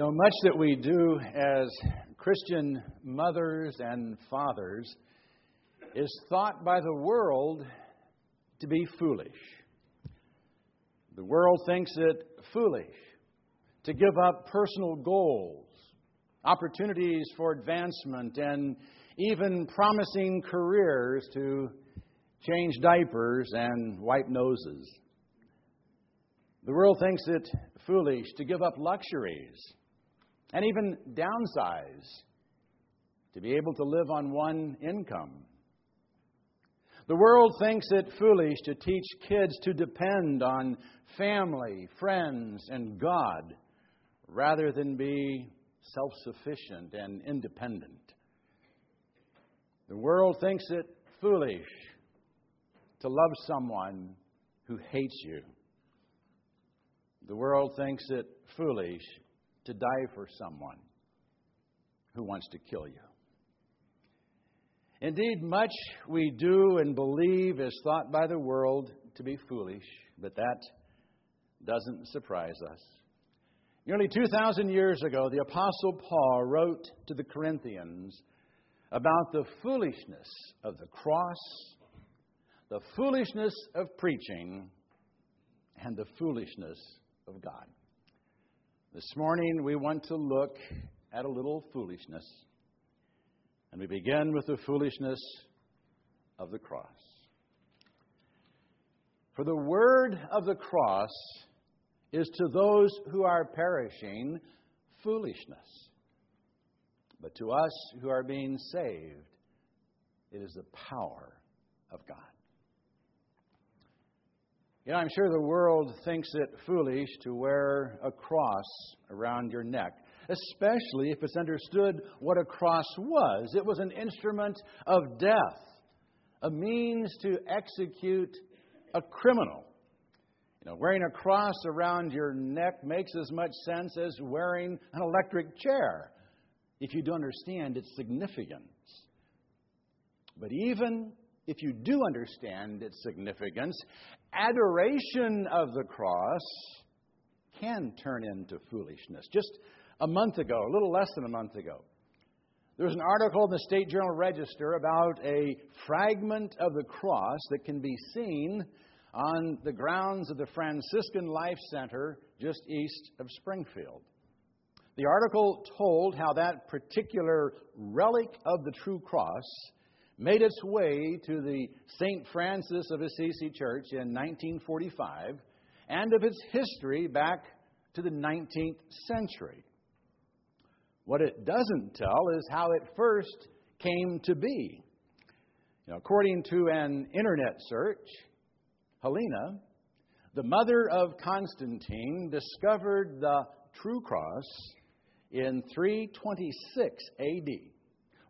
So much that we do as Christian mothers and fathers is thought by the world to be foolish. The world thinks it foolish to give up personal goals, opportunities for advancement, and even promising careers to change diapers and wipe noses. The world thinks it foolish to give up luxuries and even downsize to be able to live on one income. The world thinks it foolish to teach kids to depend on family, friends, and God rather than be self sufficient and independent. The world thinks it foolish to love someone who hates you. The world thinks it foolish to die for someone who wants to kill you. Indeed, much we do and believe is thought by the world to be foolish, but that doesn't surprise us. Nearly 2,000 years ago, the Apostle Paul wrote to the Corinthians about the foolishness of the cross, the foolishness of preaching, and the foolishness of God. This morning, we want to look at a little foolishness. And we begin with the foolishness of the cross. For the word of the cross is to those who are perishing foolishness. But to us who are being saved, it is the power of God. You know, I'm sure the world thinks it foolish to wear a cross around your neck, especially if it's understood what a cross was. It was an instrument of death, a means to execute a criminal. You know, wearing a cross around your neck makes as much sense as wearing an electric chair if you do understand its significance. But even if you do understand its significance, adoration of the cross can turn into foolishness. Just a month ago, a little less than a month ago, there was an article in the State Journal Register about a fragment of the cross that can be seen on the grounds of the Franciscan Life Center just east of Springfield. The article told how that particular relic of the true cross made its way to the St. Francis of Assisi Church in 1945 and of its history back to the 19th century. What it doesn't tell is how it first came to be. According to an internet search, Helena, the mother of Constantine, discovered the true cross in 326 AD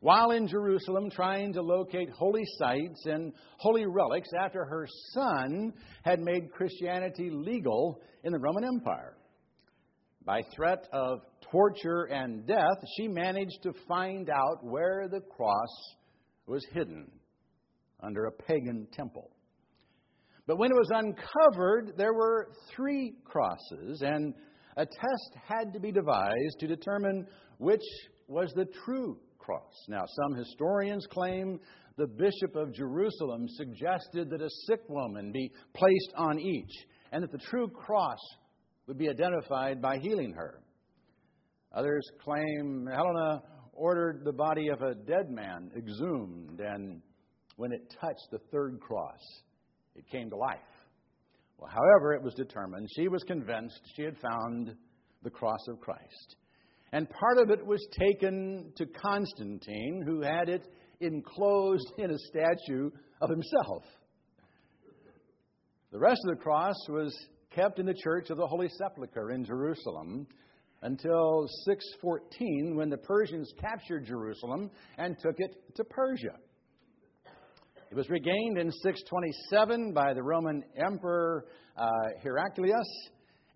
while in Jerusalem trying to locate holy sites and holy relics after her son had made Christianity legal in the Roman Empire. By threat of torture and death, she managed to find out where the cross was hidden under a pagan temple. But when it was uncovered, there were three crosses, and a test had to be devised to determine which was the true cross. Now, some historians claim the Bishop of Jerusalem suggested that a sick woman be placed on each, and that the true cross would be identified by healing her. Others claim Helena ordered the body of a dead man exhumed, and when it touched the third cross, it came to life. Well, however, it was determined, she was convinced she had found the cross of Christ. And part of it was taken to Constantine, who had it enclosed in a statue of himself. The rest of the cross was kept in the Church of the Holy Sepulchre in Jerusalem until 614 when the Persians captured Jerusalem and took it to Persia. It was regained in 627 by the Roman Emperor uh, Heraclius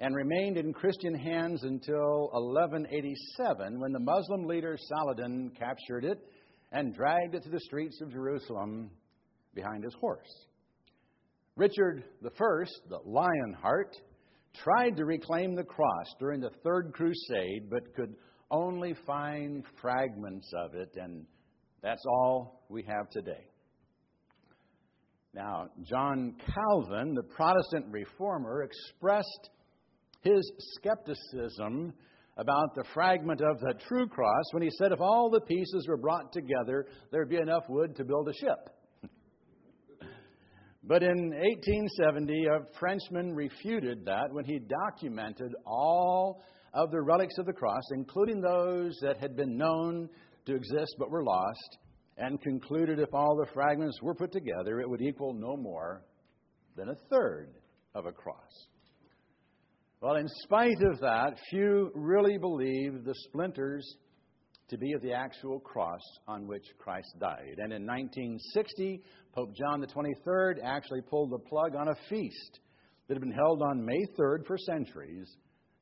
and remained in Christian hands until 1187 when the Muslim leader Saladin captured it and dragged it to the streets of Jerusalem behind his horse. Richard I, the Lionheart, tried to reclaim the cross during the Third Crusade, but could only find fragments of it, and that's all we have today. Now, John Calvin, the Protestant reformer, expressed his skepticism about the fragment of the true cross when he said if all the pieces were brought together, there'd be enough wood to build a ship. but in 1870, a Frenchman refuted that when he documented all of the relics of the cross, including those that had been known to exist but were lost, and concluded if all the fragments were put together, it would equal no more than a third of a cross. Well, in spite of that, few really believed the splinters to be of the actual cross on which Christ died. And in 1960, Pope John 23rd actually pulled the plug on a feast that had been held on May 3rd for centuries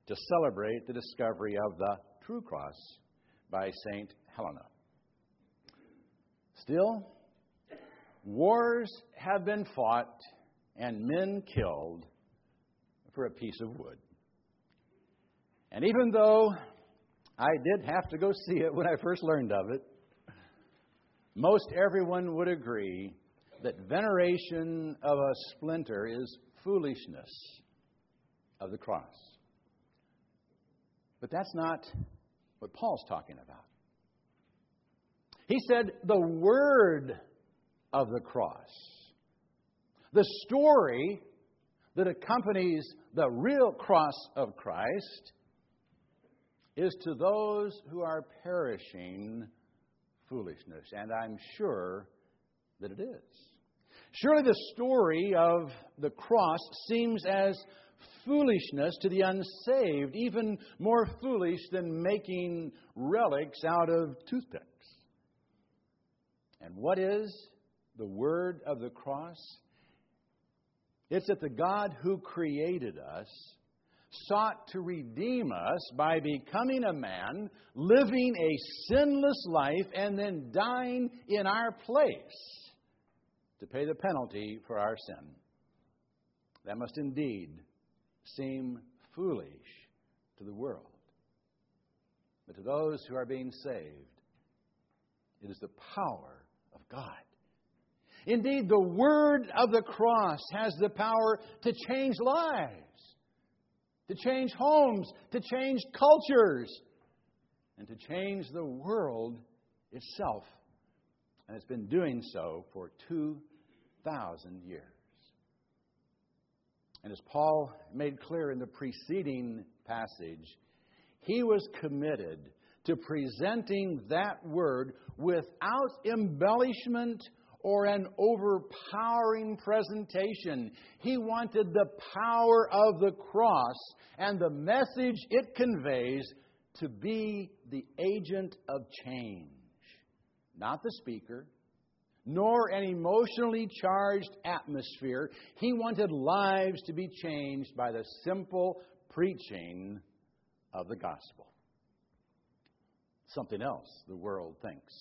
to celebrate the discovery of the true cross by St. Helena. Still, wars have been fought and men killed for a piece of wood. And even though I did have to go see it when I first learned of it, most everyone would agree that veneration of a splinter is foolishness of the cross. But that's not what Paul's talking about. He said the word of the cross, the story that accompanies the real cross of Christ, is to those who are perishing foolishness. And I'm sure that it is. Surely the story of the cross seems as foolishness to the unsaved, even more foolish than making relics out of toothpicks. And what is the word of the cross? It's that the God who created us sought to redeem us by becoming a man, living a sinless life, and then dying in our place to pay the penalty for our sin. That must indeed seem foolish to the world. But to those who are being saved, it is the power of God. Indeed, the word of the cross has the power to change lives to change homes, to change cultures, and to change the world itself. And it's been doing so for 2,000 years. And as Paul made clear in the preceding passage, he was committed to presenting that word without embellishment or an overpowering presentation. He wanted the power of the cross and the message it conveys to be the agent of change, not the speaker, nor an emotionally charged atmosphere. He wanted lives to be changed by the simple preaching of the gospel. Something else the world thinks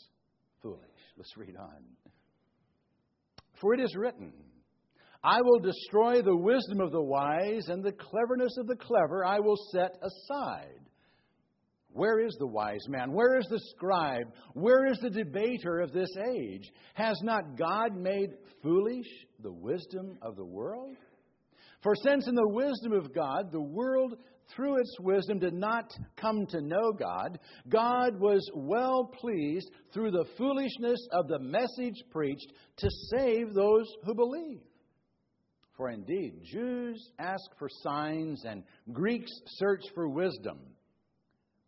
foolish. Let's read on. For it is written, I will destroy the wisdom of the wise, and the cleverness of the clever I will set aside. Where is the wise man? Where is the scribe? Where is the debater of this age? Has not God made foolish the wisdom of the world? For since in the wisdom of God the world through its wisdom did not come to know God, God was well pleased through the foolishness of the message preached to save those who believe. For indeed, Jews ask for signs and Greeks search for wisdom.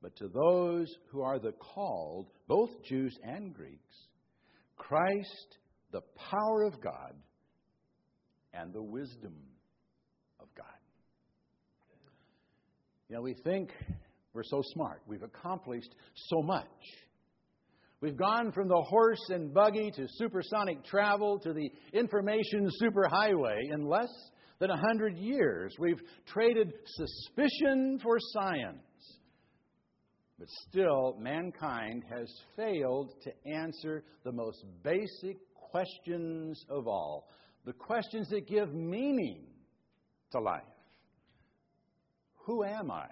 But to those who are the called, both Jews and Greeks, Christ, the power of God and the wisdom of God. You know, we think we're so smart. We've accomplished so much. We've gone from the horse and buggy to supersonic travel to the information superhighway in less than a hundred years. We've traded suspicion for science. But still, mankind has failed to answer the most basic questions of all the questions that give meaning to life. Who am I?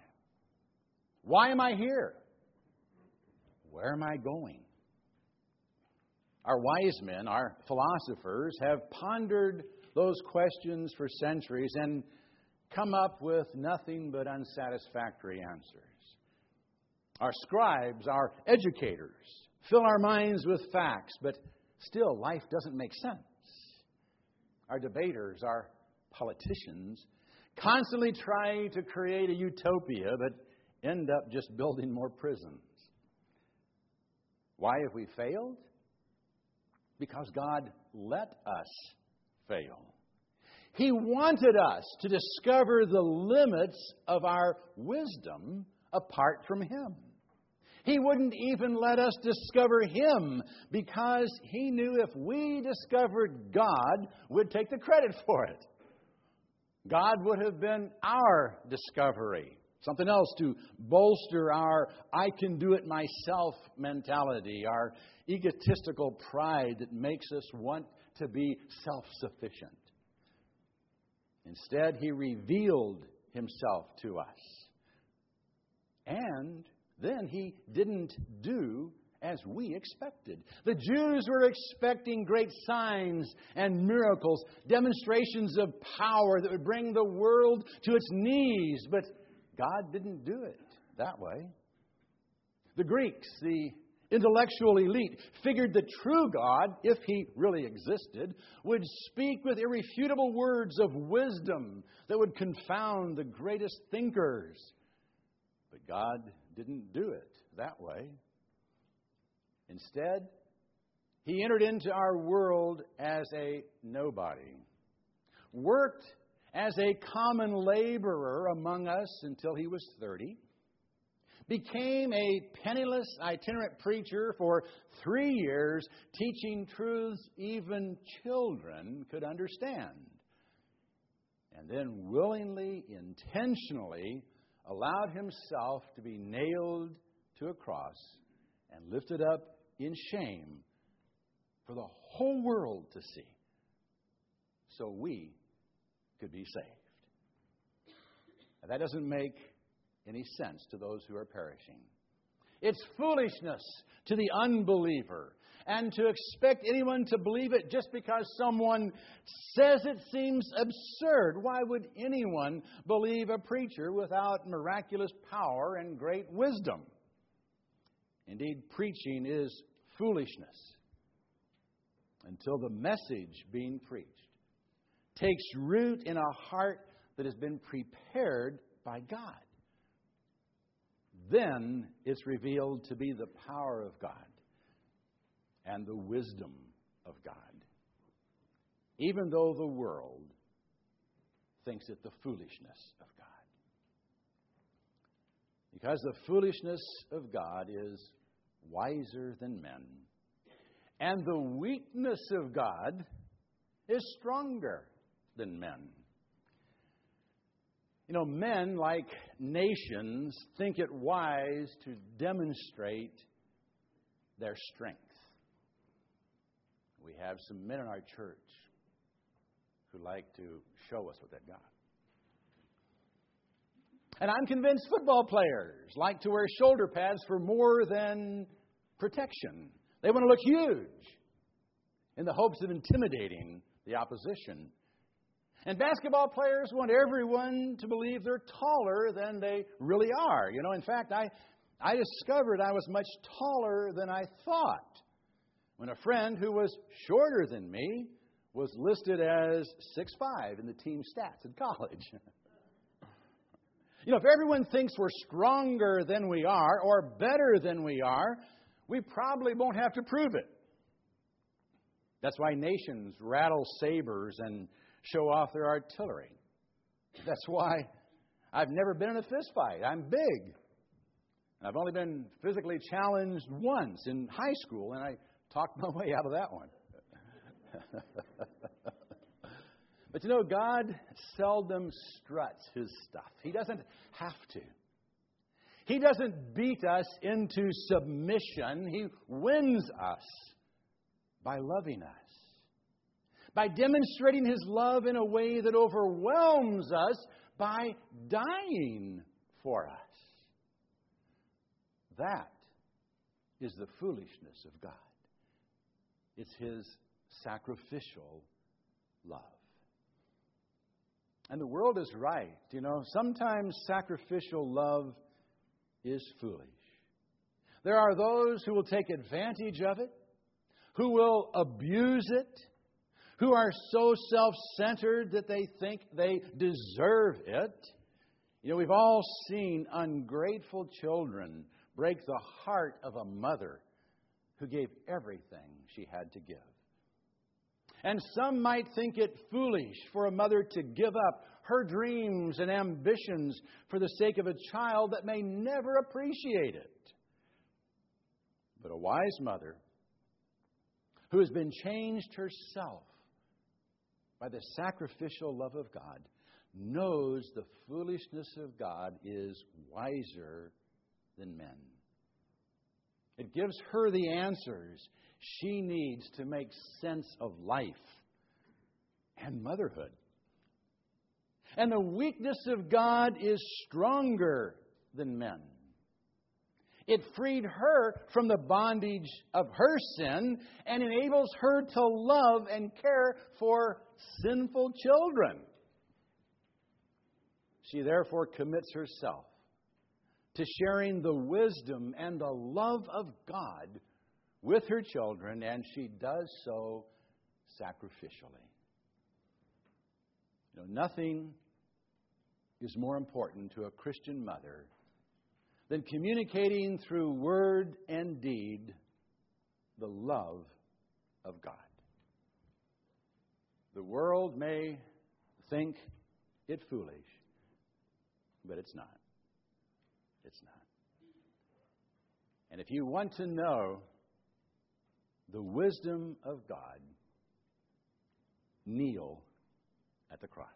Why am I here? Where am I going? Our wise men, our philosophers, have pondered those questions for centuries and come up with nothing but unsatisfactory answers. Our scribes, our educators, fill our minds with facts, but still life doesn't make sense. Our debaters, our politicians, constantly try to create a utopia, but end up just building more prisons. Why have we failed? Because God let us fail. He wanted us to discover the limits of our wisdom apart from Him. He wouldn't even let us discover Him because He knew if we discovered God, we'd take the credit for it. God would have been our discovery. Something else to bolster our I can do it myself mentality, our egotistical pride that makes us want to be self sufficient. Instead, he revealed himself to us. And then he didn't do as we expected. The Jews were expecting great signs and miracles, demonstrations of power that would bring the world to its knees, but God didn't do it that way. The Greeks, the intellectual elite, figured the true God, if he really existed, would speak with irrefutable words of wisdom that would confound the greatest thinkers. But God didn't do it that way. Instead, he entered into our world as a nobody, worked as a common laborer among us until he was 30, became a penniless itinerant preacher for three years, teaching truths even children could understand, and then willingly, intentionally allowed himself to be nailed to a cross and lifted up in shame for the whole world to see. So we could be saved. Now, that doesn't make any sense to those who are perishing. It's foolishness to the unbeliever. And to expect anyone to believe it just because someone says it seems absurd. Why would anyone believe a preacher without miraculous power and great wisdom? Indeed, preaching is foolishness until the message being preached takes root in a heart that has been prepared by God. Then it's revealed to be the power of God and the wisdom of God. Even though the world thinks it the foolishness of God. Because the foolishness of God is wiser than men, and the weakness of God is stronger than men. You know, men, like nations, think it wise to demonstrate their strength. We have some men in our church who like to show us what they've got. And I'm convinced football players like to wear shoulder pads for more than protection. They want to look huge in the hopes of intimidating the opposition. And basketball players want everyone to believe they're taller than they really are. You know, in fact, I, I discovered I was much taller than I thought when a friend who was shorter than me was listed as 6'5 in the team stats in college. you know, if everyone thinks we're stronger than we are or better than we are, we probably won't have to prove it. That's why nations rattle sabers and show off their artillery. That's why I've never been in a fistfight. I'm big. I've only been physically challenged once in high school, and I talked my way out of that one. but you know, God seldom struts his stuff. He doesn't have to. He doesn't beat us into submission, He wins us by loving us. By demonstrating His love in a way that overwhelms us by dying for us. That is the foolishness of God. It's His sacrificial love. And the world is right. You know, sometimes sacrificial love is foolish. There are those who will take advantage of it, who will abuse it, who are so self centered that they think they deserve it. You know, we've all seen ungrateful children break the heart of a mother who gave everything she had to give. And some might think it foolish for a mother to give up her dreams and ambitions for the sake of a child that may never appreciate it. But a wise mother who has been changed herself by the sacrificial love of God knows the foolishness of God is wiser than men. It gives her the answers she needs to make sense of life and motherhood. And the weakness of God is stronger than men. It freed her from the bondage of her sin and enables her to love and care for sinful children. She therefore commits herself to sharing the wisdom and the love of God with her children, and she does so sacrificially. You know, nothing is more important to a Christian mother than communicating through word and deed the love of God. The world may think it foolish, but it's not. It's not. And if you want to know the wisdom of God, kneel at the cross.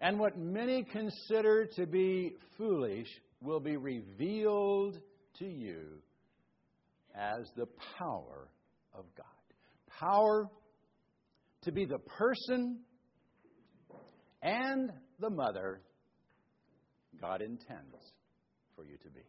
And what many consider to be foolish will be revealed to you as the power of God. Power to be the person and the mother God intends for you to be.